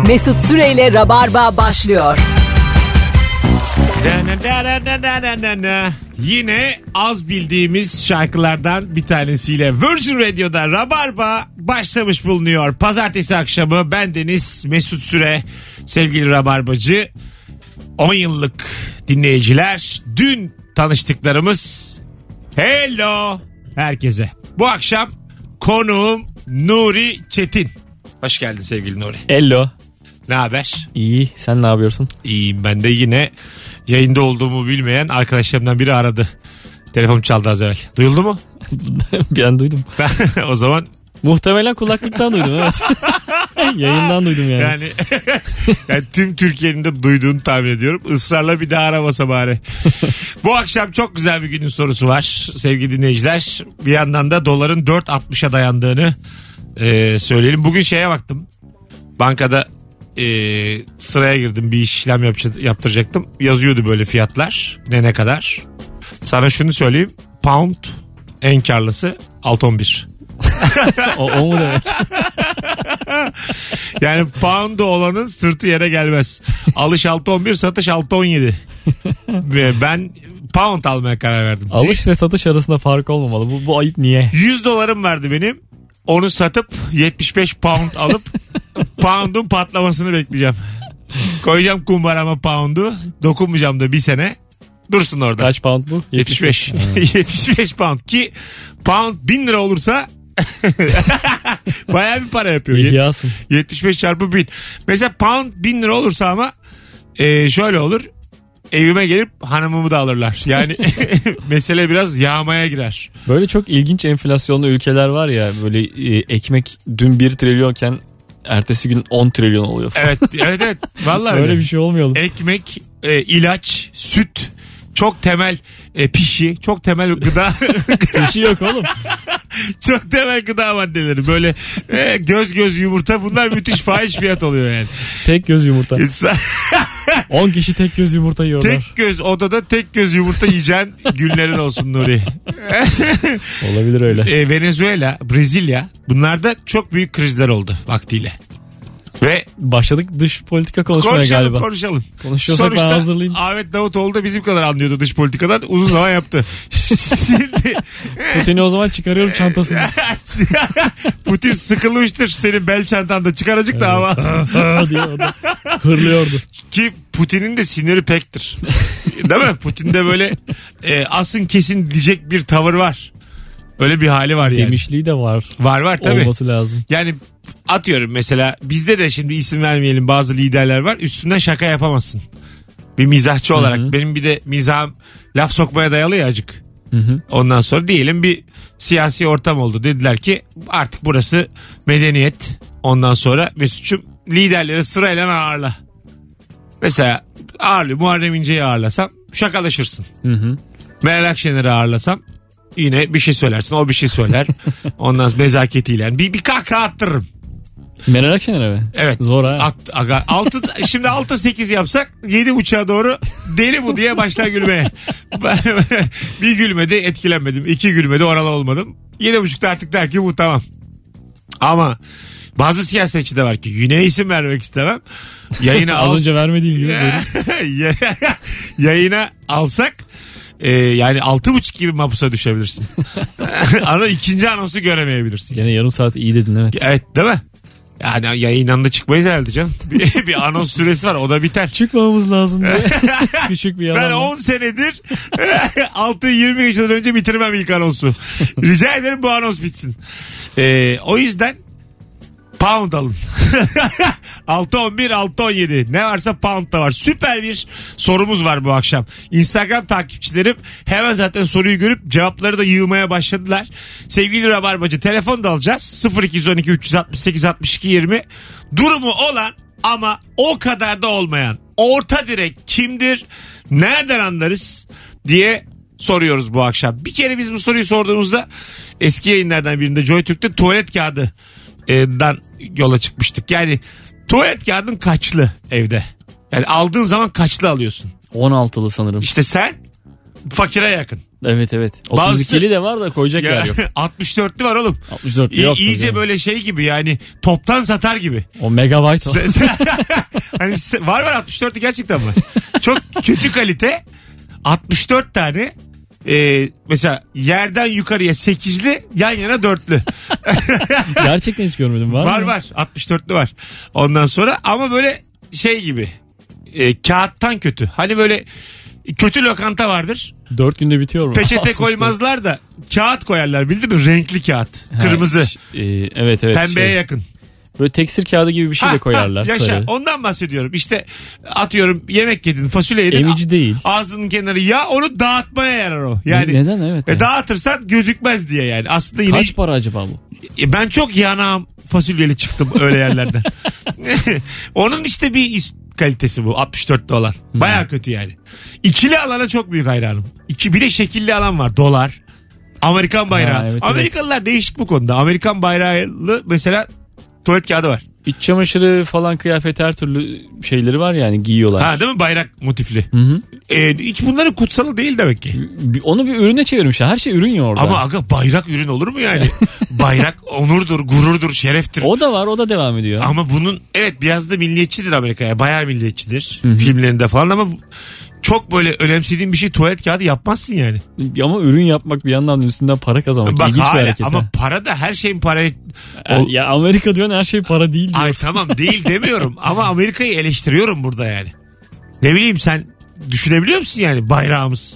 Mesut Süreyle Rabarba başlıyor. Yine az bildiğimiz şarkılardan bir tanesiyle Virgin Radio'da Rabarba başlamış bulunuyor. Pazartesi akşamı ben Deniz Mesut Süre sevgili Rabarbacı 10 yıllık dinleyiciler dün tanıştıklarımız hello herkese. Bu akşam konuğum Nuri Çetin. Hoş geldin sevgili Nuri. Hello. Ne haber? İyi. Sen ne yapıyorsun? İyiyim ben de yine yayında olduğumu bilmeyen arkadaşlarımdan biri aradı. Telefon çaldı az evvel. Duyuldu mu? bir an duydum. o zaman Muhtemelen kulaklıktan duydum evet. Yayından duydum yani. yani, yani tüm Türkiye'nin de duyduğunu tahmin ediyorum. Israrla bir daha aramasa bari. Bu akşam çok güzel bir günün sorusu var sevgili dinleyiciler. Bir yandan da doların 4.60'a dayandığını e, söyleyelim. Bugün şeye baktım. Bankada e, sıraya girdim bir işlem yapacak- yaptıracaktım. Yazıyordu böyle fiyatlar. Ne ne kadar. Sana şunu söyleyeyim. Pound en karlısı 6.11. O, o mu demek? Yani pound olanın sırtı yere gelmez. Alış 6.11 satış 6.17. Ve ben pound almaya karar verdim. Alış ve satış arasında fark olmamalı. Bu, bu ayıp niye? 100 dolarım vardı benim. Onu satıp 75 pound alıp pound'un patlamasını bekleyeceğim. Koyacağım kumbarama pound'u. Dokunmayacağım da bir sene. Dursun orada. Kaç pound bu? 75. 75 pound ki pound 1000 lira olursa bayağı bir para yapıyor. İhyasın. 75 çarpı 1000. Mesela pound 1000 lira olursa ama e, şöyle olur. Evime gelip hanımımı da alırlar. Yani mesele biraz yağmaya girer. Böyle çok ilginç enflasyonlu ülkeler var ya böyle e, ekmek dün 1 trilyonken ertesi gün 10 trilyon oluyor falan. Evet evet evet. Vallahi Öyle öyle. bir şey olmayalım. Ekmek, e, ilaç, süt, çok temel e, pişi, çok temel gıda, şey yok oğlum. çok temel gıda maddeleri. Böyle e, göz göz yumurta bunlar müthiş fahiş fiyat oluyor yani. Tek göz yumurta. İnsan- 10 kişi tek göz yumurta yiyorlar. tek göz odada tek göz yumurta yiyeceğin günlerin olsun Nuri. Olabilir öyle. e, Venezuela, Brezilya bunlarda çok büyük krizler oldu vaktiyle. Ve Başladık dış politika konuşmaya konuşalım galiba. konuşalım. Konuşuyorsak ben Sonuçta hazırlayayım. Ahmet Davutoğlu da bizim kadar anlıyordu dış politikadan. Uzun zaman yaptı. Şimdi Putin'i o zaman çıkarıyorum çantasını. Putin sıkılmıştır senin bel çantanda çıkaracık da diye o da hırlıyordu. Ki Putin'in de siniri pektir. Değil mi? Putin'de böyle e, asın kesin diyecek bir tavır var. Öyle bir hali var yani. Demişliği de var. Var var tabii. Olması lazım. Yani atıyorum mesela bizde de şimdi isim vermeyelim bazı liderler var. Üstünden şaka yapamazsın. Bir mizahçı olarak. Hı hı. Benim bir de mizahım laf sokmaya dayalı ya acık. Hı hı. Ondan sonra diyelim bir siyasi ortam oldu. Dediler ki artık burası medeniyet. Ondan sonra Mesut'cum liderleri sırayla ağırla. Mesela ağırlıyor. Muharrem İnce'yi ağırlasam şakalaşırsın. Hı hı. Meral Akşener'i ağırlasam yine bir şey söylersin. O bir şey söyler. Ondan sonra nezaketiyle. Bir, bir kahkaha attırırım. Meral Akşener'e mi? Evet. Zor ha. At, aga, altı, şimdi 6-8 yapsak 7 uçağa doğru deli bu diye başlar gülmeye. bir gülmedi etkilenmedim. iki gülmedi oralı olmadım. 7.30'da artık der ki bu tamam. Ama bazı siyasetçi de var ki yine isim vermek istemem. Yayına Az al, önce vermediğin gibi. yayına alsak e, yani altı buçuk gibi mapusa düşebilirsin. Ana ikinci anonsu göremeyebilirsin. Gene yarım saat iyi dedin evet. Evet değil mi? Yani yayından da çıkmayız herhalde canım. Bir, bir anons süresi var o da biter. Çıkmamamız lazım diye. Küçük bir Ben yalan. 10 senedir 6-20 yaşından önce bitirmem ilk anonsu. Rica ederim bu anons bitsin. Ee, o yüzden pound alın. 6-11 6-17 ne varsa pound da var. Süper bir sorumuz var bu akşam. Instagram takipçilerim hemen zaten soruyu görüp cevapları da yığmaya başladılar. Sevgili Rabarbacı telefon da alacağız. 0212 368 62 20 durumu olan ama o kadar da olmayan orta direk kimdir? Nereden anlarız diye soruyoruz bu akşam. Bir kere biz bu soruyu sorduğumuzda eski yayınlardan birinde Joy Türk'te tuvalet kağıdı dan yola çıkmıştık. Yani tuvalet kağıdın kaçlı evde? Yani aldığın zaman kaçlı alıyorsun? 16'lı sanırım. İşte sen fakire yakın. Evet evet. Bazısı- 32'li de var da koyacak yer yok. 64'lü var oğlum. 64 İ- yok. iyice tabii. böyle şey gibi yani toptan satar gibi. O megabyte o. Se- se- hani se- var var 64'lü gerçekten var. Çok kötü kalite 64 tane e, mesela yerden yukarıya 8'li yan yana dörtlü. Gerçekten hiç görmedim. Var, var mı? var 64'lü var. Ondan sonra ama böyle şey gibi e, kağıttan kötü. Hani böyle kötü lokanta vardır. 4 günde bitiyor mu? Peçete 64. koymazlar da kağıt koyarlar bildin mi? Renkli kağıt. Ha, Kırmızı. ş- e, evet evet. Pembeye şey. yakın. Böyle teksir kağıdı gibi bir şey de koyarlar. yaşa. sarı. Ondan bahsediyorum. İşte atıyorum yemek yedin, fasulye yedin. Emici değil. Ağzının kenarı ya onu dağıtmaya yarar o. Yani Ne- neden evet. E, dağıtırsan gözükmez diye yani. Aslında yine Kaç para acaba bu? E, ben çok yanağım fasulyeli çıktım öyle yerlerden. Onun işte bir kalitesi bu 64'te olan. Baya kötü yani. İkili alana çok büyük hayranım. İki, bir de şekilli alan var. Dolar. Amerikan bayrağı. Ha, evet, evet. Amerikalılar değişik bu konuda. Amerikan bayrağlı mesela tuvalet kağıdı var. İç çamaşırı falan kıyafet her türlü şeyleri var yani giyiyorlar. Ha değil mi? Bayrak motifli. Hı hı. E, hiç bunların kutsalı değil demek ki. Onu bir ürüne çevirmişler. Her şey ürün ya orada. Ama aga bayrak ürün olur mu yani? bayrak onurdur, gururdur, şereftir. O da var o da devam ediyor. Ama bunun evet biraz da milliyetçidir Amerika'ya. Bayağı milliyetçidir filmlerinde falan ama çok böyle önemsediğin bir şey tuvalet kağıdı yapmazsın yani. Ama ürün yapmak bir yandan üstünden para kazanmak. Bak İlginç bir hala hareket. ama ha. para da her şeyin paraya... Ya- O- Ya Amerika diyorsun her şey para değil diyor. Ay tamam değil demiyorum ama Amerika'yı eleştiriyorum burada yani. Ne bileyim sen düşünebiliyor musun yani bayrağımız?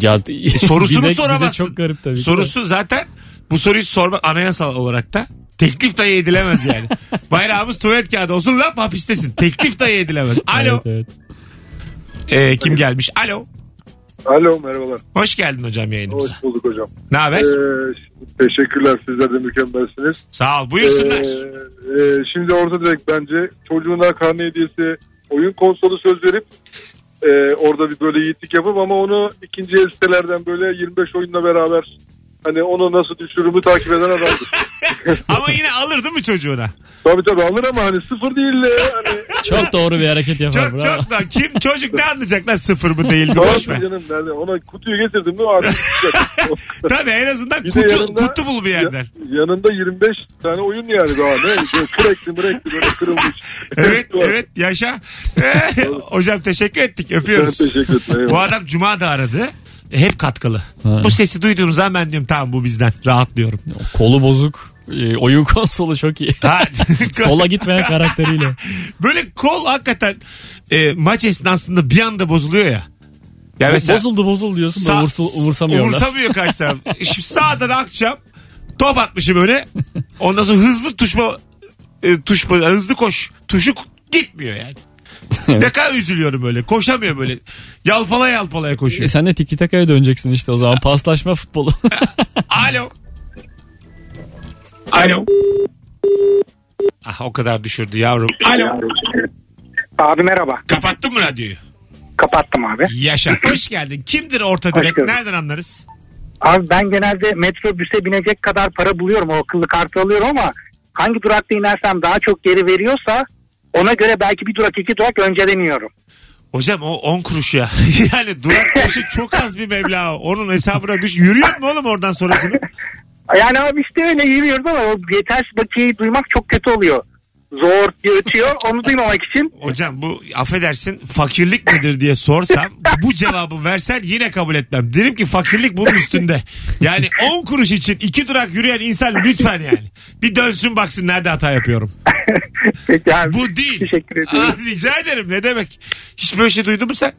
Ya, E, sorusunu bize, soramazsın. Bize çok garip tabii. Sorusu zaten bu soruyu sormak anayasal olarak da teklif dahi edilemez yani. Bayrağımız tuvalet kağıdı olsun lan hapistesin. Teklif dahi edilemez. Alo. Evet, evet. Ee, kim gelmiş? Alo. Alo merhabalar. Hoş geldin hocam yayınımıza. Hoş bulduk hocam. Ne haber? Ee, teşekkürler sizler de mükemmelsiniz. Sağ ol. Buyursunlar. Ee, e, şimdi orta direkt bence çocuğuna karne hediyesi oyun konsolu söz verip e, orada bir böyle yiğitlik yapıp ama onu ikinci el sitelerden böyle 25 oyunla beraber hani onu nasıl düşürümü takip eden adamdır. Ama yine alır değil mi çocuğuna? tabii tabii alır ama hani sıfır değil de hani Çok doğru bir hareket yapar. Çok bravo. çok da kim çocuk ne anlayacak lan sıfır mı değil mi boş ver. canım yani ona kutuyu getirdim mi artık Tabii en azından Bir de kutu, yanında- kutu bul bir yerden. yanında 25 tane oyun yani daha ne? Böyle Krekli mrekli böyle kırılmış. Evet Var. evet yaşa. Hocam teşekkür ettik Ben öpüyoruz. teşekkür ederim. Bu eyvallah. adam Cuma da aradı. Hep katkılı. Ha. Bu sesi duyduğum zaman ben diyorum tamam bu bizden rahatlıyorum. Kolu bozuk. e, oyun konsolu çok iyi. Sola gitmeyen karakteriyle. Böyle kol hakikaten e, maç esnasında bir anda bozuluyor ya. Ya bozuldu bozuldu diyorsun da Sağ- umursa, umursamıyorlar. Umursamıyor karşı taraf. Şimdi sağdan akşam top atmışım öne. Ondan sonra hızlı tuşma e, tuş hızlı koş. Tuşu gitmiyor yani. Ne kadar üzülüyorum böyle. Koşamıyor böyle. Yalpala yalpalaya E koşuyor. sen de tiki takaya döneceksin işte o zaman. Paslaşma futbolu. Alo. Alo. Ah o kadar düşürdü yavrum. Alo. Abi merhaba. Kapattın mı radyoyu? Kapattım abi. Yaşa. Hoş geldin. Kimdir orta Hoş bulduk. Nereden anlarız? Abi ben genelde metrobüse binecek kadar para buluyorum. O akıllı kartı alıyorum ama hangi durakta inersem daha çok geri veriyorsa ona göre belki bir durak iki durak önceden iniyorum. Hocam o 10 kuruş ya. yani durak başı çok az bir meblağ. Onun hesabına düş. Yürüyor mu oğlum oradan sonrasını? Yani abi işte öyle yürüyoruz ama o yetersiz bakiyeyi duymak çok kötü oluyor. Zor diye ötüyor. Onu duymamak için Hocam bu affedersin fakirlik nedir diye sorsam bu cevabı versen yine kabul etmem. Derim ki fakirlik bunun üstünde. Yani 10 kuruş için iki durak yürüyen insan lütfen yani. Bir dönsün baksın nerede hata yapıyorum. peki abi. Bu değil. Teşekkür ediyorum. Aa, rica ederim ne demek. Hiç böyle şey duydun mu sen?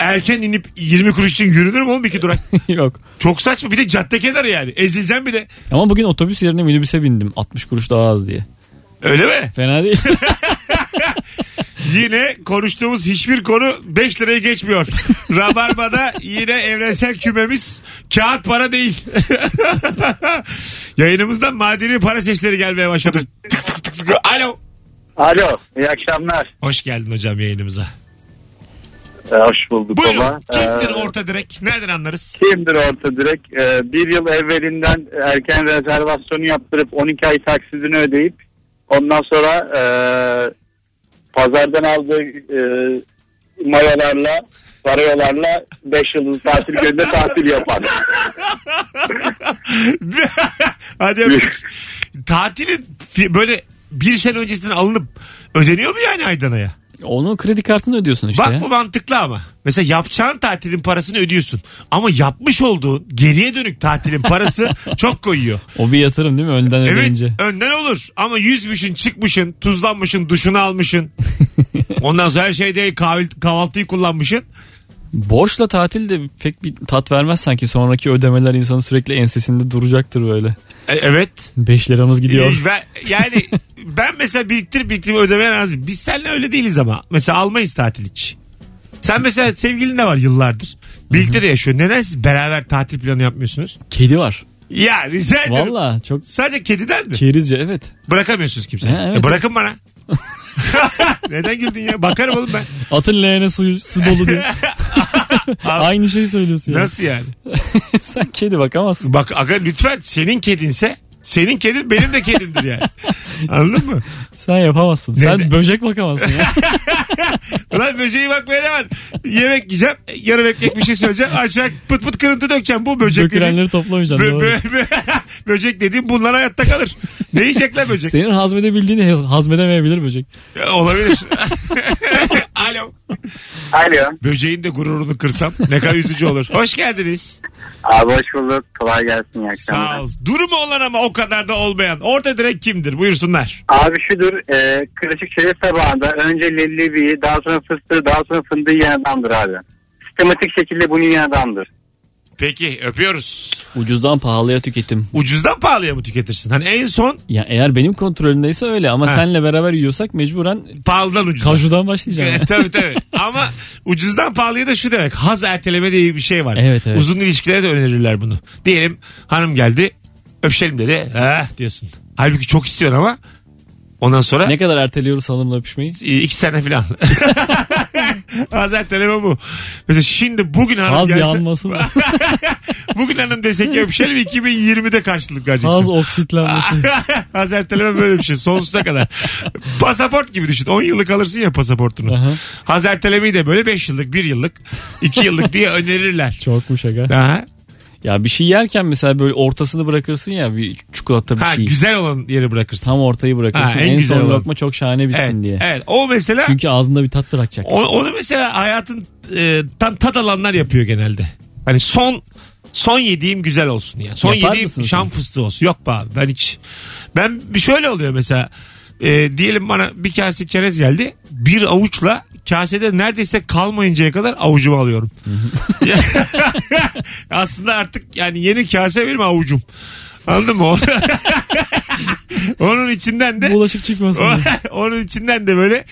Erken inip 20 kuruş için yürünür mü oğlum iki durak? Yok. Çok saçma bir de cadde kenarı yani. Ezileceğim bir de. Ama bugün otobüs yerine minibüse bindim. 60 kuruş daha az diye. Öyle mi? Fena değil. Yine konuştuğumuz hiçbir konu 5 liraya geçmiyor. Rabarba'da yine evrensel kümemiz kağıt para değil. Yayınımızdan madeni para sesleri gelmeye başladı. Tık tık tık tık. Alo. Alo, iyi akşamlar. Hoş geldin hocam yayınımıza. Ee, hoş bulduk Buyurun. baba. Kimdir Ee, orta direk? Nereden anlarız? Kimdir orta direkt? Ee, bir yıl evvelinden erken rezervasyonu yaptırıp 12 ay taksidini ödeyip ondan sonra e, pazardan aldığı e, mayolarla varolarla 5 yıldız tatil köyünde tatil yapan. Hadi öptük. Tatilin fi- böyle bir sene öncesinden alınıp ödeniyor mu yani Aydana'ya? Onun kredi kartını ödüyorsun işte. Bak bu mantıklı ama. Mesela yapacağın tatilin parasını ödüyorsun. Ama yapmış olduğun geriye dönük tatilin parası çok koyuyor. O bir yatırım değil mi? Önden Evet ödeyince. önden olur ama yüzmüşün çıkmışın tuzlanmışın duşunu almışın. Ondan sonra her şeyde kahvaltı, kahvaltıyı kullanmışın. Borçla tatil de pek bir tat vermez sanki. Sonraki ödemeler insanın sürekli ensesinde duracaktır böyle. E, evet. 5 liramız gidiyor. E, yani ben mesela biriktirip biriktirip ödemeye razıyım. Biz seninle öyle değiliz ama. Mesela almayız tatil hiç. Sen mesela sevgilin de var yıllardır. Birlikte de yaşıyor. Neden siz beraber tatil planı yapmıyorsunuz? Kedi var. Ya rica ederim. Valla çok Sadece kediden mi? kerizce evet. Bırakamıyorsunuz kimse. Ha, evet. E, bırakın bana. Neden güldün ya? Bakarım oğlum ben. Atın leğene suyu, su dolu diye. Aynı şeyi söylüyorsun. yani. Nasıl yani? Sen kedi bakamazsın. Bak aga lütfen senin kedinse senin kedin benim de kedimdir yani. Anladın mı? Sen yapamazsın. Neden? Sen böcek bakamazsın ya. Ulan böceği bakmaya ne var? Yemek yiyeceğim. Yarım ekmek bir şey söyleyeceğim. Aşağı pıt pıt kırıntı dökeceğim. Bu böcek. Dökülenleri toplamayacaksın. Bö- doğru. bö- bö- böcek dediğim bunlar hayatta kalır. Ne yiyecek lan böcek? Senin hazmedebildiğini hazmedemeyebilir böcek. Ya, Olabilir. Alo. Alo. Böceğin de gururunu kırsam ne kadar üzücü olur. Hoş geldiniz. Abi hoş bulduk. Kolay gelsin. iyi akşamlar. Sağ ol. Durumu olan ama o kadar da olmayan. Orta direkt kimdir? Buyursunlar. Abi şudur. E, karışık çerez tabağında önce lellebiyi daha sonra fıstığı daha sonra fındığı yiyen adamdır abi. Sistematik şekilde bunu yiyen adamdır. Peki öpüyoruz. Ucuzdan pahalıya tüketim. Ucuzdan pahalıya mı tüketirsin? Hani en son Ya eğer benim kontrolümdeyse öyle ama Ha. senle beraber yiyorsak mecburen pahalıdan ucuza. kajudan başlayacağım. Evet, tabii tabii. Ama ucuzdan pahalıya da şu demek. Haz erteleme diye bir şey var. Evet, evet. Uzun ilişkilere de önerirler bunu. Diyelim hanım geldi öpüşelim dedi. Ha diyorsun. Halbuki çok istiyorsun ama ondan sonra ne kadar erteliyoruz hanımla öpüşmeyi? e, iki sene falan. Haz erteleme bu. Mesela şimdi bugün hanım Haz gelse. yanması mı? bugün hanım desek öpüşelim 2020'de karşılık vereceksin. Haz oksitlenmesi. Haz erteleme böyle bir şey. Sonsuza kadar. Pasaport gibi düşün. 10 yıllık alırsın ya pasaportunu. Aha. Haz ertelemeyi de böyle 5 yıllık, 1 yıllık, 2 yıllık diye önerirler. Çokmuş aga. Aha. Ya bir şey yerken mesela böyle ortasını bırakırsın ya bir çikolata bir Ha, şey. güzel olan yeri bırakırsın. Tam ortayı bırakırsın. Ha, en en son olan. lokma çok şahane bitsin evet, diye. evet. O mesela Çünkü ağzında bir tat bırakacak. o- onu mesela hayatın e, tan, tat alanlar yapıyor genelde. Hani son son yediğim güzel olsun ya. Son Yapar yediğim şam sen? fıstığı olsun. Yok be abi ben hiç. Ben bir şöyle oluyor mesela. E, diyelim bana bir kase çerez geldi. Bir avuçla kasede neredeyse kalmayıncaya kadar avucumu alıyorum. Aslında artık yani yeni kase benim avucum. Anladın mı? Onun içinden de Bulaşık çıkmasın diye. onun içinden de böyle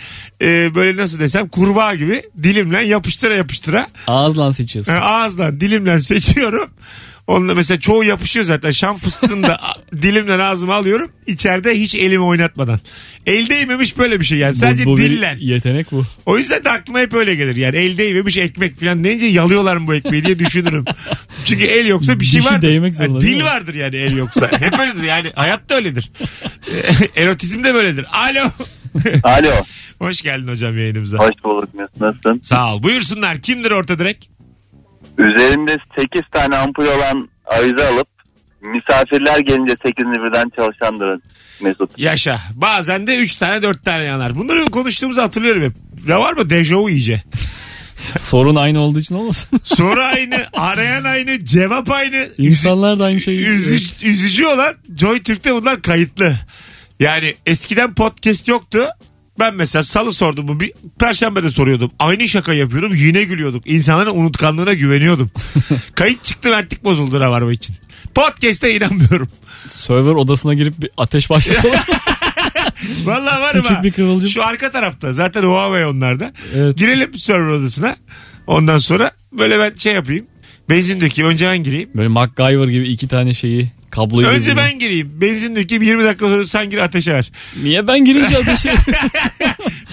e, böyle nasıl desem kurbağa gibi dilimle yapıştıra yapıştıra Ağızla seçiyorsun. e, ağızdan dilimle seçiyorum. Onunla mesela çoğu yapışıyor zaten. Şam fıstığını da dilimle ağzıma alıyorum. İçeride hiç elimi oynatmadan. El değmemiş böyle bir şey yani. Sadece bu, bu bir dille. yetenek bu. O yüzden de aklıma hep öyle gelir. Yani el değmemiş ekmek falan deyince yalıyorlar mı bu ekmeği diye düşünürüm. Çünkü el yoksa bir şey Dişi var. değmek zorunda değil Dil mi? vardır yani el yoksa. Hep öyledir yani. Hayatta öyledir. Erotizm de böyledir. Alo. Alo. Hoş geldin hocam yayınımıza. Hoş bulduk. Nasılsın? Sağ ol. Buyursunlar. Kimdir orta direkt? Üzerinde 8 tane ampul olan avize alıp misafirler gelince 8'ini birden çalışandır Mesut. Yaşa. Bazen de 3 tane 4 tane yanar. Bunları konuştuğumuzu hatırlıyorum hep. Ne var mı? Dejavu iyice. Sorun aynı olduğu için olmasın. Soru aynı, arayan aynı, cevap aynı. İnsanlar da aynı şeyi. Üzücü, üzücü olan Joy Türk'te bunlar kayıtlı. Yani eskiden podcast yoktu. Ben mesela salı sordum bu bir perşembe de soruyordum. Aynı şaka yapıyordum yine gülüyorduk. İnsanların unutkanlığına güveniyordum. Kayıt çıktı vertik bozuldu Rabarba için. Podcast'e inanmıyorum. Server odasına girip bir ateş başlatalım. Vallahi varım Küçük ha. bir kıvılcım. Şu arka tarafta zaten Huawei onlarda. Evet. Girelim server odasına. Ondan sonra böyle ben şey yapayım. Benzin dökeyim. Önce ben gireyim. Böyle MacGyver gibi iki tane şeyi kabloyu Önce birbirine- ben gireyim. Benzin dökeyim 20 dakika sonra sen gir ateşe ver. Niye ben girince ateşe?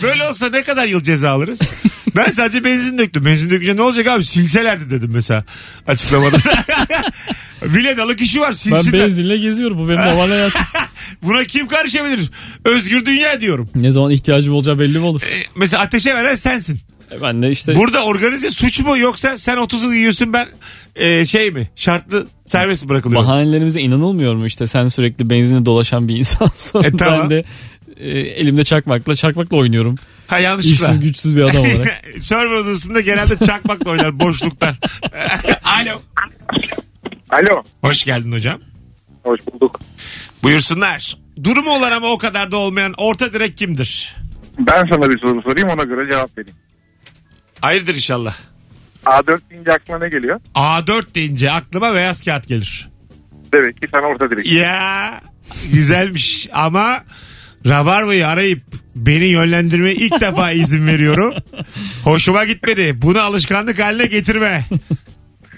Böyle olsa ne kadar yıl ceza alırız? ben sadece benzin döktüm. Benzin dökünce ne olacak abi? Silselerdi dedim mesela açıklamada. Viledalı kişi var ben silsinler. benzinle geziyorum. Bu benim normal hayatım. Buna kim karışabilir? Özgür dünya diyorum. Ne zaman ihtiyacım olacağı belli mi olur? E, mesela ateşe veren sensin. Ben de işte Burada organize suç mu yoksa sen 30'unu yiyorsun ben e, şey mi şartlı serbest mi bırakılıyorum? bahanelerimize inanılmıyor mu işte sen sürekli benzinle dolaşan bir insansın. E, tamam. Ben de e, elimde çakmakla çakmakla oynuyorum. Ha yanlışlıkla. İşsiz güçsüz bir adam olarak. Server odasında genelde çakmakla oynar boşluktan. Alo. Alo. Hoş geldin hocam. Hoş bulduk. Buyursunlar. Durumu olan ama o kadar da olmayan orta direk kimdir? Ben sana bir soru sorayım ona göre cevap vereyim. Hayırdır inşallah. A4 deyince aklına ne geliyor? A4 deyince aklıma beyaz kağıt gelir. Demek ki sen orta direkt. Ya güzelmiş ama Rabarba'yı arayıp beni yönlendirmeye ilk defa izin veriyorum. Hoşuma gitmedi. Bunu alışkanlık haline getirme.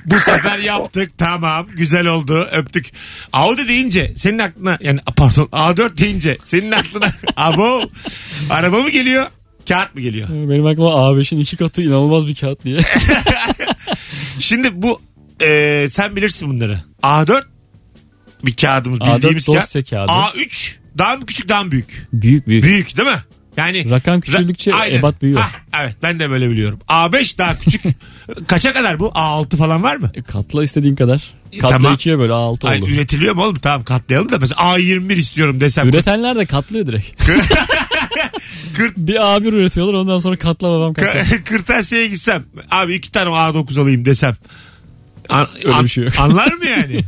Bu sefer yaptık tamam güzel oldu öptük. Audi deyince senin aklına yani pardon A4 deyince senin aklına abo araba mı geliyor kağıt mı geliyor? Benim aklıma A5'in iki katı inanılmaz bir kağıt diye. Şimdi bu e, sen bilirsin bunları. A4 bir kağıdımız A4 bildiğimiz kağıt. dosya kağıdı. A3 daha mı küçük daha mı büyük? büyük büyük. Büyük değil mi? Yani Rakam küçüldükçe Aynen. ebat büyüyor. Hah, evet ben de böyle biliyorum. A5 daha küçük. Kaça kadar bu? A6 falan var mı? E, Katla istediğin kadar. Katla tamam. ikiye böyle A6 Ay, oldu. üretiliyor mu oğlum? Tamam katlayalım da mesela A21 istiyorum desem. Üretenler de katlıyor direkt. Kırt- bir A1 üretiyorlar ondan sonra katla babam katla. Ka- Kırtasiye'ye gitsem abi iki tane A9 alayım desem. An- Öyle an- bir şey yok. Anlar mı yani?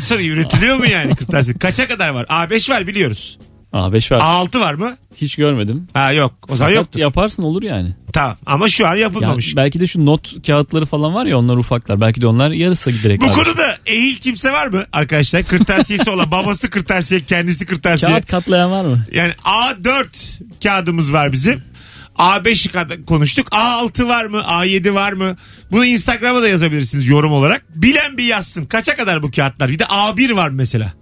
Sonra üretiliyor mu yani kırtasiye? Kaça kadar var? A5 var biliyoruz. A5 var. A6 var mı? Hiç görmedim. Ha yok. O zaman Fakat yoktur. Yaparsın olur yani. Tamam. Ama şu an Ya yapılmamış. belki de şu not kağıtları falan var ya onlar ufaklar. Belki de onlar yarısı direkt. Bu A5. konuda ehil kimse var mı arkadaşlar? Kırtasiyesi olan babası kırtasiye kendisi kırtasiye. Kağıt katlayan var mı? Yani A4 kağıdımız var bizim. A5'i kad- konuştuk. A6 var mı? A7 var mı? Bunu Instagram'a da yazabilirsiniz yorum olarak. Bilen bir yazsın. Kaça kadar bu kağıtlar? Bir de A1 var mesela.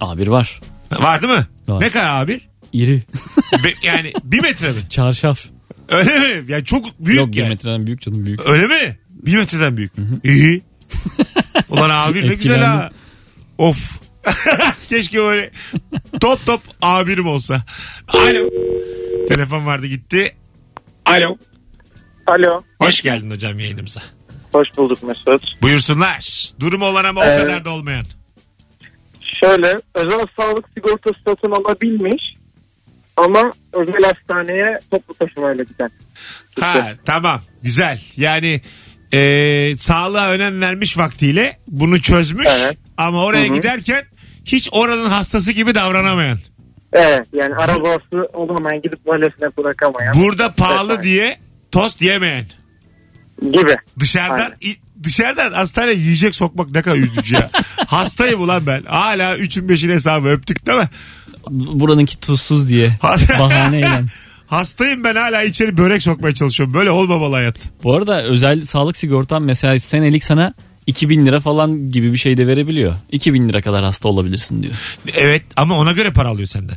A1 var. Var değil mi? Var. Ne kadar A1? İri. Be- yani bir metre mi? Çarşaf. Öyle mi? Yani çok büyük Yok bir yani. metreden büyük canım büyük. Öyle mi? Bir metreden büyük. İyi. Ulan A1 ne güzel ha. Of. Keşke böyle top top A1'im olsa. Alo. Telefon vardı gitti. Alo. Alo. Hoş geldin hocam yayınımıza. Hoş bulduk Mesut. Buyursunlar. Durumu olan ama o Ee, kadar da olmayan. Şöyle özel sağlık sigortası satın alabilmiş ama özel hastaneye toplu taşımayla giden. Ha tamam güzel. Yani e, sağlığa önem vermiş vaktiyle bunu çözmüş Evet. ama oraya Hı hı. giderken hiç oranın hastası gibi davranamayan. Evet yani arabası olamayan gidip valesine bırakamayan Burada pahalı Evet. diye tost yemeyen. gibi. Dışarıdan Aynen. dışarıdan hastaneye yiyecek sokmak ne kadar üzücü ya. Hastayım ulan ben. Hala üçün beşin hesabı öptük değil mi? Buranınki tuzsuz diye. Bahaneyle. Hastayım ben hala içeri börek sokmaya çalışıyorum. Böyle olmamalı hayat. Bu arada özel sağlık sigortan mesela senelik sana 2000 lira falan gibi bir şey de verebiliyor. 2000 lira kadar hasta olabilirsin diyor. Evet ama ona göre para alıyor senden.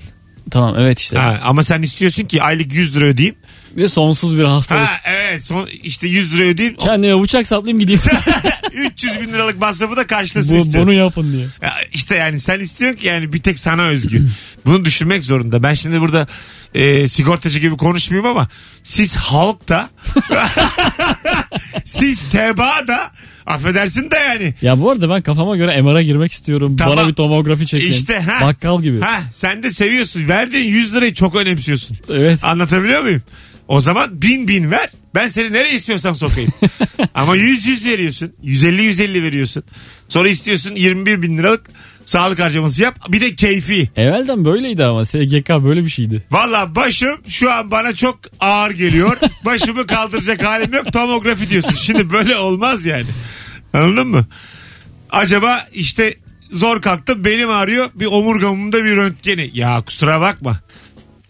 Tamam evet işte. Ha, ama sen istiyorsun ki aylık 100 lira ödeyeyim. Ve sonsuz bir hastalık. Ha evet son, işte 100 lira ödeyeyim. Kendime bıçak saplayayım gideyim. 300 bin liralık masrafı da karşılasın Bu, istiyorum. bunu yapın diye. Ya işte yani sen istiyorsun ki yani bir tek sana özgü. Bunu düşünmek zorunda. Ben şimdi burada e, sigortacı gibi konuşmayayım ama siz halk da siz teba da affedersin de yani. Ya bu arada ben kafama göre MR'a girmek istiyorum. Tamam. Bana bir tomografi çekin. İşte, ha. Bakkal gibi. Ha sen de seviyorsun. Verdiğin 100 lirayı çok önemsiyorsun. Evet. Anlatabiliyor muyum? O zaman bin bin ver. Ben seni nereye istiyorsam sokayım. Ama 100 100 veriyorsun. 150 150 veriyorsun. Sonra istiyorsun 21 bin liralık sağlık harcaması yap. Bir de keyfi. Evvelden böyleydi ama SGK böyle bir şeydi. Valla başım şu an bana çok ağır geliyor. Başımı kaldıracak halim yok. Tomografi diyorsun. Şimdi böyle olmaz yani. Anladın mı? Acaba işte zor kalktım belim ağrıyor. Bir omurgamımda bir röntgeni. Ya kusura bakma.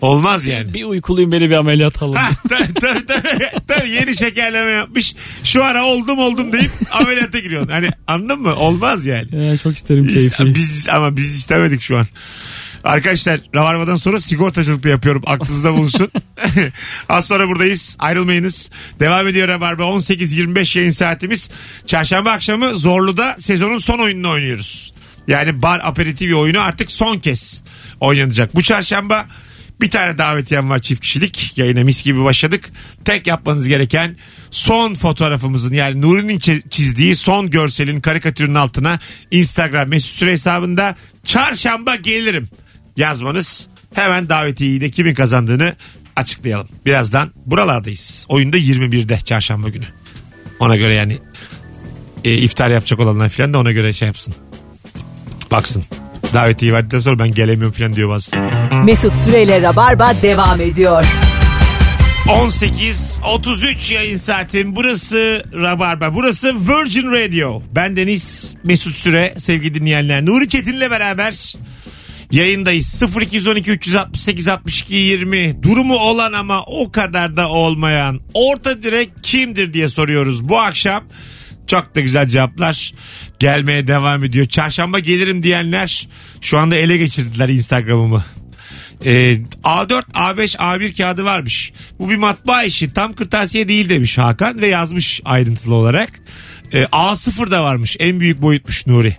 Olmaz yani. Bir uykuluyum beni bir ameliyat alın. Ha, tabii, tabii, tabii, tabii yeni şekerleme yapmış. Şu ara oldum oldum deyip ameliyata giriyorsun. Hani anladın mı? Olmaz yani. Ya, çok isterim Biz, keyfi. biz ama biz istemedik şu an. Arkadaşlar Ravarva'dan sonra sigortacılık da yapıyorum. Aklınızda bulunsun. Az sonra buradayız. Ayrılmayınız. Devam ediyor Ravarva. 18-25 yayın saatimiz. Çarşamba akşamı Zorlu'da sezonun son oyununu oynuyoruz. Yani bar aperitivi oyunu artık son kez oynanacak. Bu çarşamba Bir tane davetiyem var çift kişilik. Yayına mis gibi başladık. Tek yapmanız gereken son fotoğrafımızın yani Nuri'nin çi- çizdiği son görselin karikatürün altına Instagram mesut süre hesabında çarşamba gelirim yazmanız. Hemen davetiyeyi de kimin kazandığını açıklayalım. Birazdan buralardayız. Oyunda 21'de çarşamba günü. Ona göre yani e, iftar yapacak olanlar falan da ona göre şey yapsın. Baksın. Davetiyi verdikten sonra ben gelemiyorum falan diyor bazı. Mesut Süreyle Rabarba devam ediyor. 18.33 yayın saatim. Burası Rabarba. Burası Virgin Radio. Ben Deniz Mesut Süre sevgili dinleyenler. Nuri Çetin'le beraber yayındayız. 0212 368 62 20. Durumu olan ama o kadar da olmayan orta direk kimdir diye soruyoruz bu akşam. Çok da güzel cevaplar gelmeye devam ediyor. Çarşamba gelirim diyenler şu anda ele geçirdiler Instagram'ımı. Ee, A4, A5, A1 kağıdı varmış. Bu bir matbaa işi. Tam kırtasiye değil demiş Hakan ve yazmış ayrıntılı olarak. Ee, A0 da varmış. En büyük boyutmuş Nuri.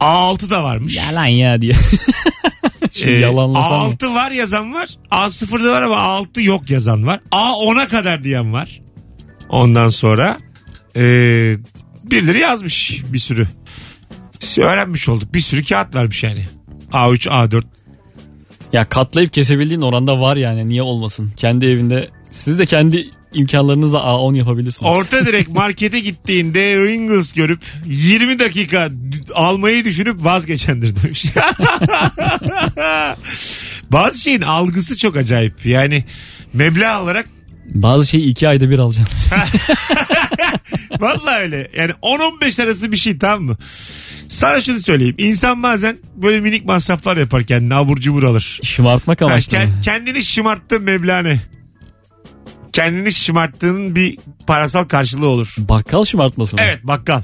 A6 da varmış. Yalan ya diye. Şimdi Ee, yalanlasam mı? A6 var yazan var. A0'da var ama A6 yok yazan var. A10'a kadar diyen var. Ondan sonra ee, birileri yazmış bir sürü. Öğrenmiş olduk. Bir sürü kağıt varmış yani. A3, A4. Ya katlayıp kesebildiğin oranda var yani niye olmasın. Kendi evinde siz de kendi imkanlarınızla A10 yapabilirsiniz. Orta direkt markete gittiğinde Ringles görüp 20 dakika almayı düşünüp vazgeçendir demiş. Bazı şeyin algısı çok acayip. Yani meblağ olarak Bazı şeyi iki ayda bir alacaksın. Vallahi öyle. Yani 10-15 arası bir şey tamam mı? Sana şunu söyleyeyim. İnsan bazen böyle minik masraflar yapar kendine abur cubur alır. Şımartmak Ha, amaçlı. kend- mı? kendini şımarttığın meblağ ne? Kendini şımarttığın bir parasal karşılığı olur. Bakkal şımartması mı? Evet bakkal.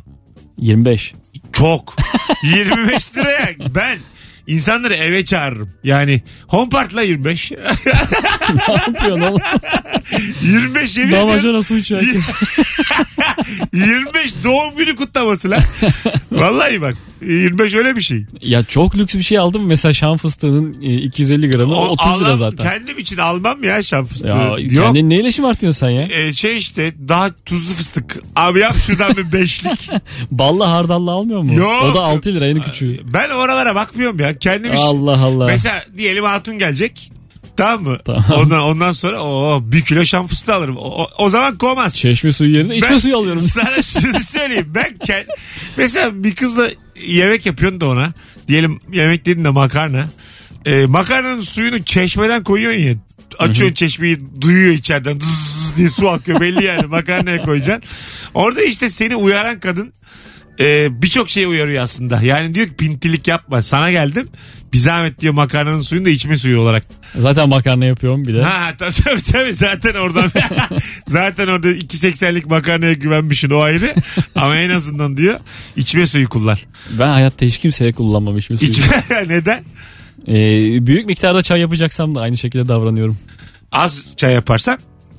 25. Çok. 25 liraya ben insanları eve çağırırım. Yani home partla 25. ne yapıyorsun oğlum? 25 yemin ediyorum. Damacana su içiyor herkes. 25 doğum günü kutlaması lan. Vallahi bak 25 öyle bir şey. ya çok lüks bir şey aldım. Mesela şan fıstığının e, 250 gramı O 30 lira zaten. Kendim için almam ya şam fıstığı. Ya Yok. kendini neyle şımartıyorsun sen ya? E, şey işte daha tuzlu fıstık. Abi yap şuradan bir beşlik. Balla hardalla almıyor mu? Yok. O da 6 lira en küçüğü. Ben oralara bakmıyorum ya. Kendim iş- Allah Allah. Mesela diyelim hatun gelecek. Tamam mı? Tamam. Ondan, ondan sonra o bir kilo şam fıstığı alırım. O, o- zaman kovmaz. Çeşme suyu yerine içme Ben suyu alıyorum. Sana şunu söyleyeyim. Ben kend- mesela bir kızla yemek yapıyorsun da ona. Diyelim yemek dedin de makarna. Ee, makarnanın suyunu çeşmeden koyuyorsun ya. Açıyorsun çeşmeyi duyuyor içeriden Zzz diye su akıyor belli yani makarnaya koyacaksın. Orada işte seni uyaran kadın e, birçok şey uyarıyor aslında. Yani diyor ki pintilik yapma sana geldim. Bir zahmet diyor makarnanın suyunu da içme suyu olarak. Zaten makarna yapıyorum bir de. Ha tabii tabii, zaten oradan zaten orada 2.80'lik makarnaya güvenmişsin o ayrı. Ama en azından diyor içme suyu kullan. Ben hayatta hiç kimseye kullanmam içme suyu. İçme neden? Ee, büyük miktarda çay yapacaksam da aynı şekilde davranıyorum. Az çay yaparsan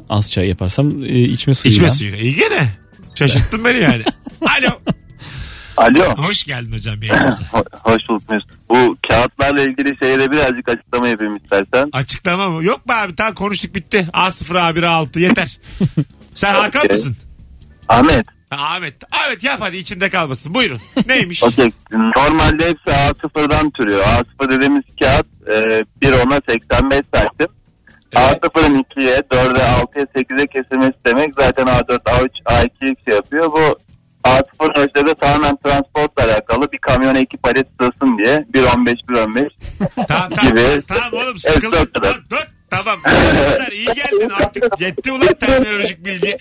Az çay yaparsam e, içme suyu. içme ya. suyu. İyi gene. Şaşırttın beni yani. Alo. Alo. Hoş geldin hocam yayınımıza. Hoş bulduk Mesut. Bu kağıtlarla ilgili şeyde birazcık açıklama yapayım istersen. Açıklama mı? Yok be abi tamam konuştuk bitti. A0 A1 A6 yeter. Sen Hakan Okey. mısın? Ahmet. Ahmet. Ahmet yap hadi içinde kalmasın. Buyurun. Neymiş? Okey. Normalde hepsi A0'dan türüyor. A0 dediğimiz kağıt e, 1 10'a 85 santim. Evet. A0'ın 2'ye, 4'e, 6'ya, 8'e kesilmesi demek zaten A4, A3, A2 şey yapıyor. Bu A0 ölçüde tamamen transportla alakalı bir kamyona iki palet sığsın diye 1.15, 1.15. Tamam tamam. Gibi. Tamam oğlum Evet, sıkıldım. kadar. dur dur. Tamam. Kadar iyi geldin artık. Yetti ulan terminolojik bilgi.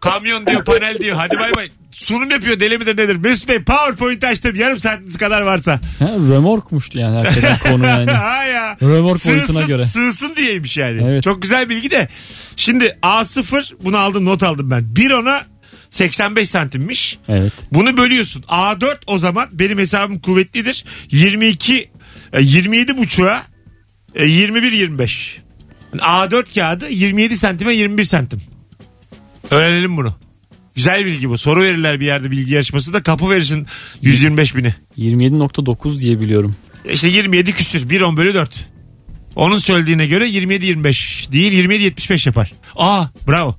Kamyon diyor panel diyor. Hadi bay bay. Sunum yapıyor deli mi de nedir? Mesut Bey PowerPoint açtım. Yarım saatiniz kadar varsa. Ha, römorkmuştu yani herkesin konu yani. ha ya. Römork boyutuna Sığsın- göre. Sığsın diyeymiş yani. Evet. Çok güzel bilgi de. Şimdi A0 bunu aldım not aldım ben. Bir ona 85 santimmiş. Evet. Bunu bölüyorsun. A4 o zaman benim hesabım kuvvetlidir. 22 e, 27 buçuğa 21 25. A4 kağıdı 27 santime 21 santim. Öğrenelim bunu. Güzel bilgi bu. Soru verirler bir yerde bilgi yarışması da kapı verirsin 125 bini. 27.9 diye biliyorum. İşte 27 küsür. 1 10 bölü 4. Onun söylediğine göre 27-25 değil 27-75 yapar. Aa bravo.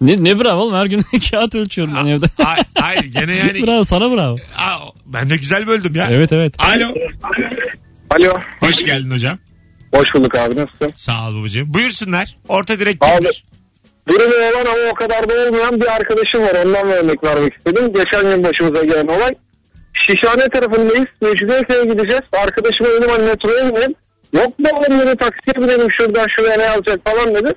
Ne, ne bravo oğlum her gün kağıt ölçüyorum ben evde. Hayır, hayır gene yani bravo sana bravo. Aa, ben de güzel böldüm ya. Evet evet. Alo. Alo. Hoş geldin hocam. Hoş bulduk abi nasılsın? Sağ ol babacığım. Buyursunlar. Orta direkt Abi. kimdir? Durumu olan ama o kadar da olmayan bir arkadaşım var. Ondan bir örnek vermek istedim. Geçen gün başımıza gelen olay. Şişhane tarafındayız. Mecidiyeköy'e gideceğiz. Arkadaşıma dedim hani metroya binelim. Yok be oğlum dedi taksiye binelim şuradan şuraya ne alacak falan dedi.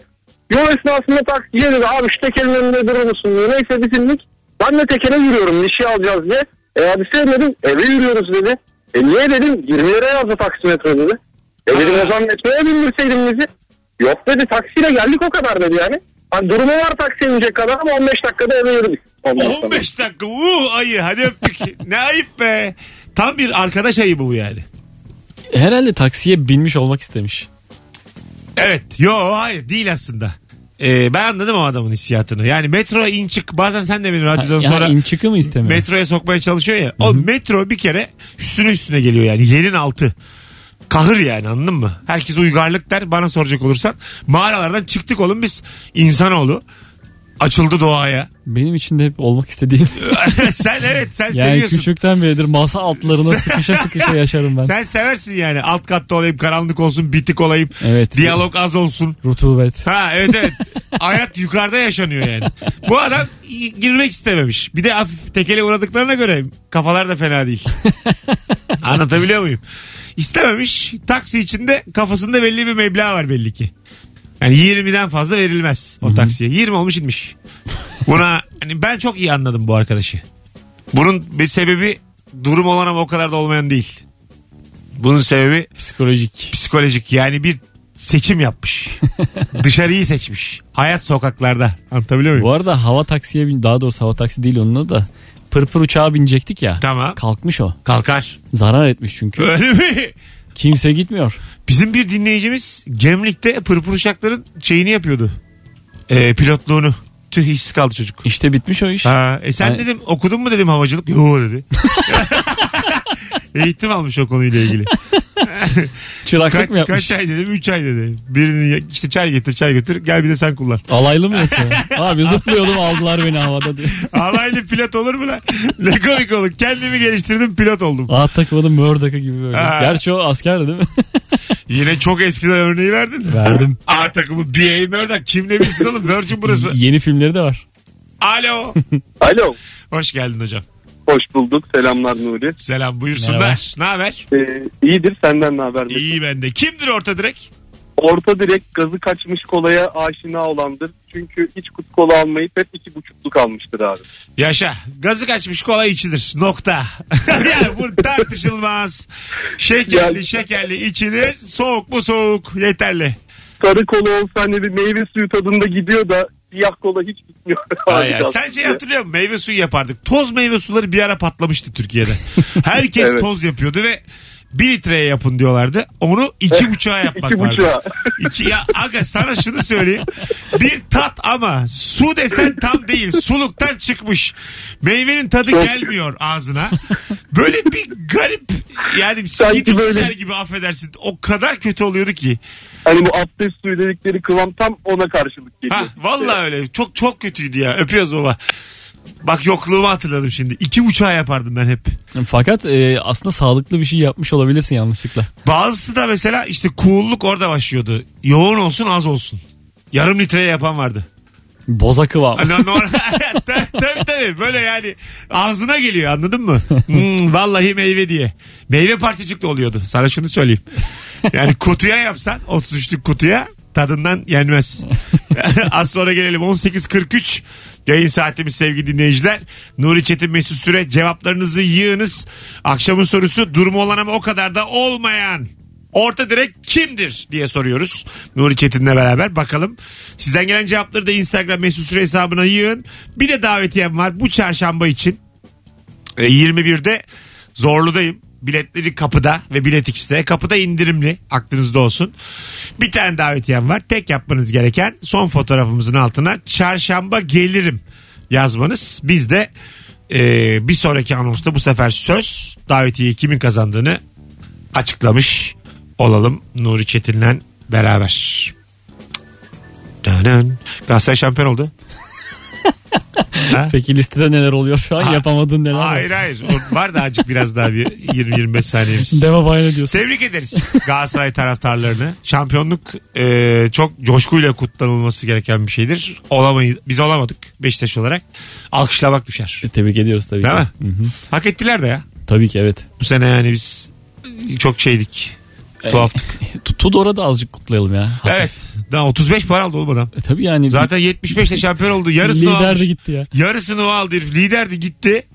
Yol esnasında taksiye dedi abi şu tekerin önünde durur musun diyor. Neyse bitirdik. Ben de tekere yürüyorum bir şey alacağız diye. E hadi sen dedim eve yürüyoruz dedi. E niye dedim 20 lira yazdı taksi metro dedi. E dedim o zaman metroya bindirseydin bizi. Yok dedi taksiyle geldik o kadar dedi yani. Hani durumu var taksiye binecek kadar ama 15 dakikada eve yürüdük. Ondan sonra. 15 dakika. Uh ayı hadi öptük. ne ayıp be. Tam bir arkadaş ayıbı bu yani. Herhalde taksiye binmiş olmak istemiş. Evet. Yo hayır değil aslında. Ee, ben anladım o adamın hissiyatını. Yani metro in çık bazen sen de beni radyodan yani sonra in çıkı mı istemiyor? metroya sokmaya çalışıyor ya. O metro bir kere üstüne üstüne geliyor yani yerin altı. Kahır yani anladın mı? Herkes uygarlık der bana soracak olursan. Mağaralardan çıktık oğlum biz insanoğlu. Açıldı doğaya. Benim için de hep olmak istediğim. sen evet sen yani seviyorsun. küçükten beridir masa altlarına sıkışa sıkışa yaşarım ben. Sen seversin yani. Alt katta olayım, karanlık olsun, bitik olayım. Evet. Diyalog az olsun. Rutubet. Ha evet evet. Hayat yukarıda yaşanıyor yani. Bu adam girmek istememiş. Bir de hafif tekele uğradıklarına göre kafalar da fena değil. Anlatabiliyor muyum? İstememiş. Taksi içinde kafasında belli bir meblağ var belli ki. Yani 20'den fazla verilmez o taksiye. 20 olmuş inmiş. Buna hani ben çok iyi anladım bu arkadaşı. Bunun bir sebebi durum olan ama o kadar da olmayan değil. Bunun sebebi Psikolojik. psikolojik yani bir seçim yapmış. Dışarıyı seçmiş. Hayat sokaklarda. Anlatabiliyor muyum? Bu arada hava taksiye bin daha doğrusu hava taksi değil onun da pırpır uçağa binecektik ya. Tamam. Kalkmış o. Kalkar. Zarar etmiş çünkü. Öyle mi? Kimse gitmiyor. Bizim bir dinleyicimiz Gemlik'te pırpır uçakların şeyini yapıyordu. Ee, pilotluğunu. Tüh işsiz kaldı çocuk. İşte bitmiş o iş. Ha, e sen Ay- dedim okudun mu dedim havacılık. Yo dedi. Eğitim almış o konuyla ilgili. Çıraklık Kaç, mı yapmış? kaç ay dedim? 3 ay dedi. Birini işte çay getir çay götür gel bir de sen kullan. Alaylı mı yoksa? Abi zıplıyordum aldılar beni havada diye. Alaylı pilot olur mu lan? Ne komik olur. Kendimi geliştirdim pilot oldum. At takmadım Murdoch'ı gibi böyle. Ha. Gerçi o askerdi değil mi? Yine çok eskiden örneği verdin. Verdim. A takımı B.A. Murdoch. Kim ne bilsin oğlum? Virgin burası. Yeni filmleri de var. Alo. Alo. Hoş geldin hocam. Hoş bulduk. Selamlar Nuri. Selam buyursunlar. Ne haber? Ee, iyidir senden ne haber? İyi bende. Kimdir orta direkt? Orta direkt gazı kaçmış kolaya aşina olandır. Çünkü iç kutu kola almayıp hep iki buçukluk almıştır abi. Yaşa. Gazı kaçmış kolay içilir. Nokta. yani bu tartışılmaz. Şekerli Yani- şekerli içilir. Soğuk mu soğuk. Yeterli. Sarı kola olsa hani bir meyve suyu tadında gidiyor da siyah kola hiç gitmiyor. Ay. Sen şey hatırlıyor musun? Meyve suyu yapardık. Toz meyve suları bir ara patlamıştı Türkiye'de. Herkes Evet. toz yapıyordu ve bir litreye yapın diyorlardı. Onu iki buçuğa yapmak İki vardı. buçuğa. İki, ya aga sana şunu söyleyeyim. Bir tat ama su desen tam değil. Suluktan çıkmış. Meyvenin tadı gelmiyor ağzına. Böyle bir garip yani Sanki böyle- içer gibi affedersin. O kadar kötü oluyordu ki. Hani bu abdest suyu dedikleri kıvam tam ona karşılık geliyor. Ha vallahi öyle. Çok çok kötüydü ya. Öpüyoruz baba. Bak yokluğumu hatırladım şimdi. İki buçuğa yapardım ben hep. Fakat e, aslında sağlıklı bir şey yapmış olabilirsin yanlışlıkla. Bazısı da mesela işte cool'luk orada başlıyordu. Yoğun olsun az olsun. Yarım litreye yapan vardı. Boza kıvam. Hani normal, tabii, tabii tabii böyle yani ağzına geliyor anladın mı? Hmm, vallahi meyve diye. Meyve parçacıklı oluyordu sana şunu söyleyeyim. Yani kutuya yapsan 33'lük kutuya tadından yenmez. Az sonra gelelim 18.43 yayın saatimiz sevgili dinleyiciler. Nuri Çetin Mesut Süre cevaplarınızı yığınız. Akşamın sorusu durumu olan ama o kadar da olmayan Orta direk kimdir diye soruyoruz. Nuri Çetin'le beraber bakalım. Sizden gelen cevapları da Instagram mesut süre hesabına yığın. Bir de davetiyem var bu çarşamba için. E, 21'de Zorlu'dayım. Biletleri kapıda ve Bilet X'te. Kapıda indirimli aklınızda olsun. Bir tane davetiyem var. Tek yapmanız gereken son fotoğrafımızın altına çarşamba gelirim yazmanız. Biz de e, bir sonraki anonsta bu sefer söz davetiyeyi kimin kazandığını açıklamış olalım Nuri Çetin'le beraber. Dönün. Galatasaray şampiyon oldu. Peki listede neler oluyor şu an? Ha- Yapamadığın neler var? Hayır hayır. O var da azıcık biraz daha bir 20-25 saniyemiz. Deva bayana diyorsun. Tebrik ederiz Galatasaray taraftarlarını. Şampiyonluk e, çok coşkuyla kutlanılması gereken bir şeydir. Olamayız, biz olamadık Beşiktaş olarak. Alkışlamak düşer. E, Tebrik ediyoruz tabii Değil ki. mi? Hı hı. Hak ettiler de ya. Tabii ki evet. Bu sene yani biz çok şeydik. Tuhaftık. Tu- Tudor'a da azıcık kutlayalım ya. Hafif. evet. Daha 35 puan aldı oğlum adam. E, tabii yani. Zaten 75'te şampiyon oldu. Yarısını lider almış. de gitti ya. Yarısını o aldı herif. Liderdi gitti.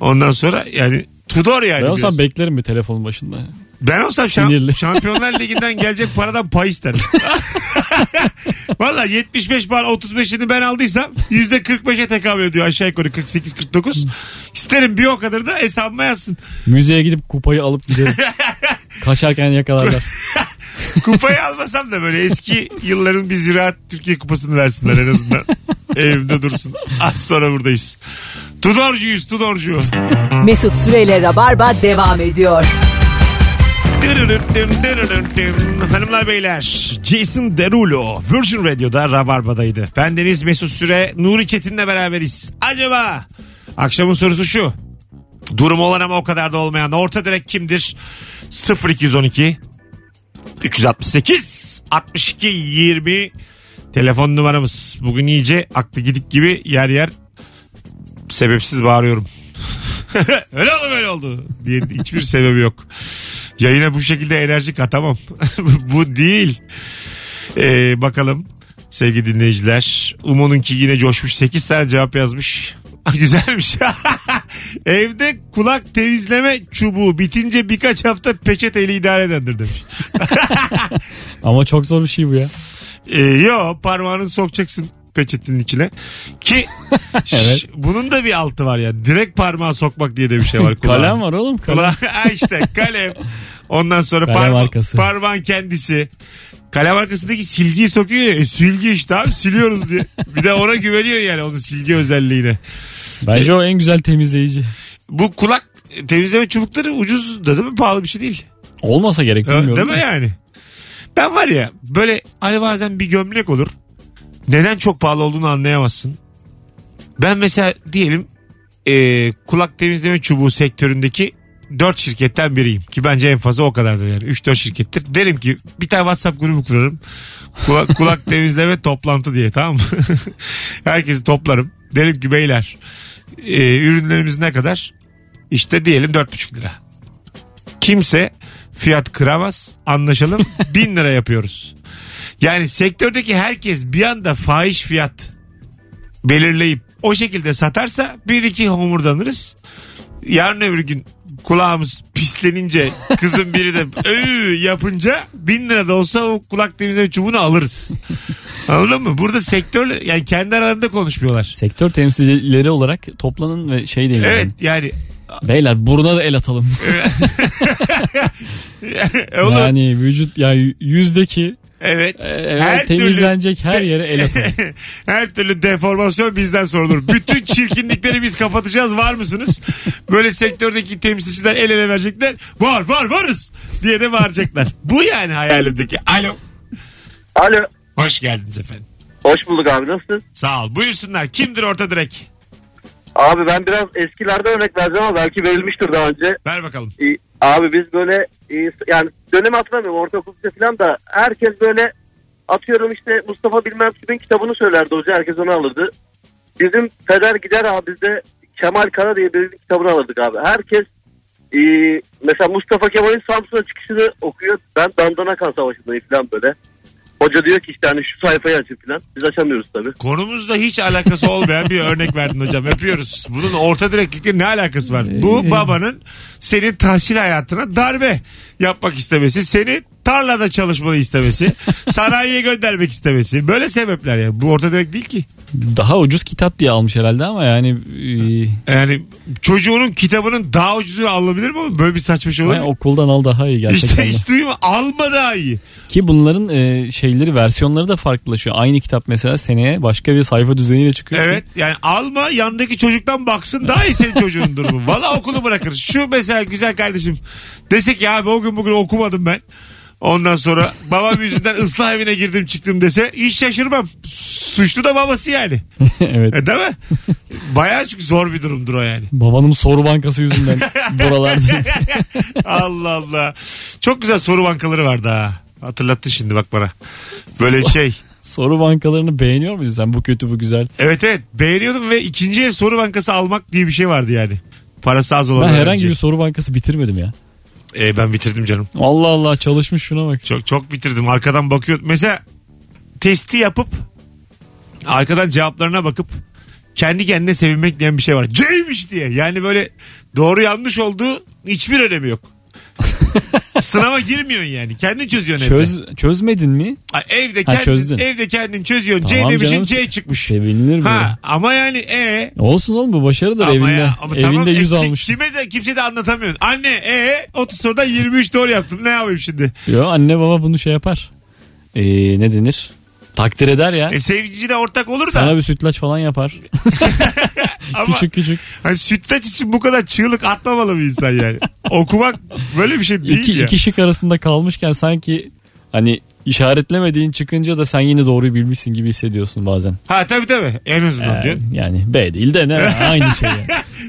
Ondan sonra yani Tudor yani. Ben olsam biraz. beklerim bir telefonun başında. Ben olsam şam- Sinirli. Şampiyonlar Ligi'nden gelecek paradan pay isterim. Valla 75 puan 35'ini ben aldıysam %45'e tekabül ediyor aşağı yukarı 48-49. İsterim bir o kadar da hesabıma yazsın. Müzeye gidip kupayı alıp giderim. Kaçarken yakalarlar. Kupayı almasam da böyle eski yılların bir ziraat Türkiye kupasını versinler en azından. Evimde dursun. Az sonra buradayız. Tudorcuyuz Tudorcu. Mesut Süreyle Rabarba devam ediyor. Hanımlar beyler Jason Derulo Virgin Radio'da Rabarba'daydı. Ben Deniz Mesut Süre Nuri Çetin'le beraberiz. Acaba akşamın sorusu şu. Durum olan ama o kadar da olmayan orta direk kimdir? 0212 368 62 20 telefon numaramız. Bugün iyice aklı gidik gibi yer yer sebepsiz bağırıyorum. öyle oldu böyle oldu diye hiçbir sebebi yok. Yayına bu şekilde enerji katamam. bu değil. Ee, bakalım sevgili dinleyiciler. Umo'nunki yine coşmuş. 8 tane cevap yazmış. Güzelmiş. Evde kulak temizleme çubuğu bitince birkaç hafta peçeteyle idare edendir demiş. Ama çok zor bir şey bu ya. Ee, yo parmağını sokacaksın peçetenin içine. Ki Evet. ş- bunun da bir altı var ya. Direkt parmağı sokmak diye de bir şey var. kulağa. Kalem var oğlum kalem. Kulağı, ha işte kalem. Ondan sonra Kalem parma- arkası. parmağın kendisi. Kalem arkasındaki silgiyi sokuyor ya. E, silgi işte abi siliyoruz diye. Bir de ona güveniyor yani onun silgi özelliğine. Bence o en güzel temizleyici. Bu kulak temizleme çubukları ucuz da değil mi? Pahalı bir şey değil. Olmasa gerek bilmiyorum. Değil mi yani? Ben var ya böyle hani bazen bir gömlek olur. Neden çok pahalı olduğunu anlayamazsın. Ben mesela diyelim e, kulak temizleme çubuğu sektöründeki 4 şirketten biriyim. Ki bence en fazla o kadardır yani. 3-4 şirkettir. Derim ki bir tane WhatsApp grubu kurarım. Kulak, kulak temizleme toplantı diye tamam mı? Herkesi toplarım. Derim ki beyler e, ürünlerimiz ne kadar? İşte diyelim 4,5 lira. Kimse fiyat kıramaz anlaşalım 1000 lira yapıyoruz. Yani sektördeki herkes bir anda fahiş fiyat belirleyip o şekilde satarsa bir iki homurdanırız. Yarın öbür gün kulağımız pislenince kızın biri de "Öü" yapınca bin lira da olsa o kulak temizleme çubuğunu alırız. Anladın mı? Burada sektör yani kendi aralarında konuşmuyorlar. Sektör temsilcileri olarak toplanın ve şey deyin. Evet yani. yani Beyler buruna da el atalım. oğlum, yani vücut yani yüzdeki evet. e, Her temizlenecek her yere el atalım. Her türlü deformasyon bizden sorulur. Bütün çirkinlikleri biz kapatacağız. Var mısınız? Böyle sektördeki temsilciler el ele verecekler. Var var varız diye de bağıracaklar. Bu yani hayalimdeki. Alo. Alo. Hoş geldiniz efendim. Hoş bulduk abi nasılsın? Sağ ol. Buyursunlar. Kimdir orta direk? Abi ben biraz eskilerden örnek vereceğim ama belki verilmiştir daha önce. Ver bakalım. Ee, Abi biz böyle e, yani dönemi hatırlamıyorum ortaokulda falan da herkes böyle atıyorum işte Mustafa bilmem kimin kitabını söylerdi hoca herkes onu alırdı. Bizim peder gider abi biz de Kemal Kara diye birinin kitabını alırdık abi. Herkes e, mesela Mustafa Kemal'in Samsun'a çıkışını okuyor. Ben Dandana Kan Savaşı'ndayım falan böyle. Hoca diyor ki işte hani şu sayfayı açın falan. Biz açamıyoruz tabii. Konumuzla hiç alakası olmayan bir örnek verdin hocam. Yapıyoruz. Bunun orta direklikle ne alakası var? Bu babanın senin tahsil hayatına darbe yapmak istemesi. Seni tarlada çalışmanı istemesi. sanayiye göndermek istemesi. Böyle sebepler ya. Bu orta direkt değil ki. Daha ucuz kitap diye almış herhalde ama yani e, Yani çocuğunun kitabının daha ucuzunu alınabilir mi oğlum? Böyle bir saçma şey olur mu? okuldan al daha iyi gerçekten. İşte hiç duyma. Alma daha iyi. Ki bunların e, şeyleri versiyonları da farklılaşıyor. Aynı kitap mesela seneye başka bir sayfa düzeniyle çıkıyor. Evet yani alma yandaki çocuktan baksın daha iyi senin çocuğun durumu. Valla okulu bırakır. Şu mesela güzel kardeşim desek ya abi o gün bugün okumadım ben. Ondan sonra babam yüzünden ıslah evine girdim çıktım dese hiç şaşırmam. Suçlu da babası yani. evet. E, değil mi? Bayağı çünkü zor bir durumdur o yani. Babanın soru bankası yüzünden buralarda. Allah Allah. Çok güzel soru bankaları vardı ha. Hatırlattın şimdi bak bana. Böyle şey. soru bankalarını beğeniyor muydun sen? Bu kötü bu güzel. Evet evet beğeniyordum ve ikinci el soru bankası almak diye bir şey vardı yani. Parası az olan Ben herhangi öğrenci. bir soru bankası bitirmedim ya. E, ben bitirdim canım. Allah Allah çalışmış şuna bak. Çok çok bitirdim. Arkadan bakıyordum. Mesela testi yapıp arkadan cevaplarına bakıp kendi kendine sevinmek diyen bir şey var. C'ymiş diye. Yani böyle doğru yanlış olduğu hiçbir önemi yok. Sınava girmiyorsun yani. Kendin çözüyorsun evde. Çöz, çözmedin mi? Ha, evde Ha, kendin, çözdün. evde kendin çözüyorsun. Tamam C demişsin canım. C çıkmış. Sevinilir mi? Ha ama yani e Olsun oğlum bu başarıdır ama evinde. ya ama evinde tamam, 100 e, ki- almış. Kime de kimse de anlatamıyorsun. Anne e 30 sorudan 23 doğru yaptım. Ne yapayım şimdi? Yo anne baba bunu şey yapar. Ee, ne denir? Takdir eder ya. E sevgili ortak olur da. Sana bir sütlaç falan yapar. ama küçük küçük. hani sütlaç için bu kadar çığlık atmamalı bir insan yani. Okumak böyle bir şey değil İki, ya. iki şık arasında kalmışken sanki hani işaretlemediğin çıkınca da sen yine doğruyu bilmişsin gibi hissediyorsun bazen. Ha tabii tabii. En azından Ee, diyorsun. yani B değil de ne aynı şey. Yani.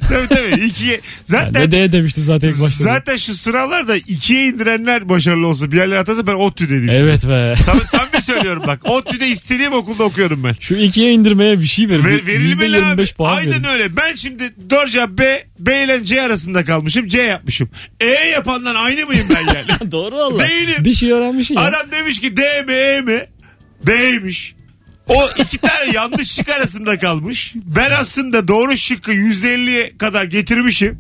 tabii tabii. İkiye, Yani zaten de demiştim zaten ilk başta. zaten şu sınavlarda ikiye indirenler başarılı olsa bir yerlere atarsa ben ODTÜ dedim. Evet be. Sam samimi söylüyorum bak. ODTÜ'de istediğim okulda okuyorum ben. Şu ikiye indirmeye bir şey verin. Ver, verilmeli abi. %25 puan Aynen verin. öyle. Ben şimdi Dorca B, B ile C arasında kalmışım. C yapmışım. E yapandan aynı mıyım ben yani? Doğru valla. Değilim. Bir şey öğrenmişsin ya. Adam demiş ki D mi E mi? B'ymiş. O iki tane yanlış şık arasında kalmış. Ben aslında doğru şıkkı %50'ye kadar getirmişim.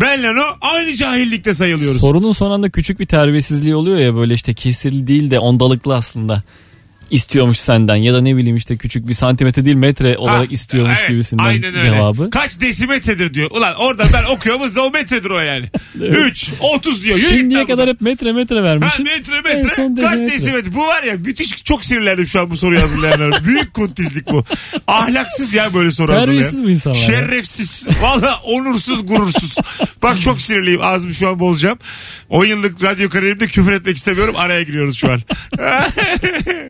Benle o aynı cahillikte sayılıyoruz. Sorunun son anda küçük bir terbiyesizliği oluyor ya böyle işte kesirli değil de ondalıklı aslında istiyormuş senden ya da ne bileyim işte küçük bir santimetre değil metre olarak istiyormuş evet, gibisinden aynen öyle. cevabı. Kaç desimetredir diyor. Ulan orada ben okuyorum da o metredir o yani. 3, 30 diyor. Yürü Şimdiye kadar buradan. hep metre metre Ha vermişsin. metre En metre. son Kaç desimetre. Bu var ya müthiş çok sinirlendim şu an bu soruyu hazırlayanlara. Büyük kuntizlik bu. Ahlaksız ya böyle soru hazırlayan. Terbiyesiz bu insanlar. Şerefsiz. Valla onursuz gurursuz. Bak çok sinirliyim ağzımı şu an bozacağım. 10 yıllık radyo kariyerimde küfür etmek istemiyorum. Araya giriyoruz şu an.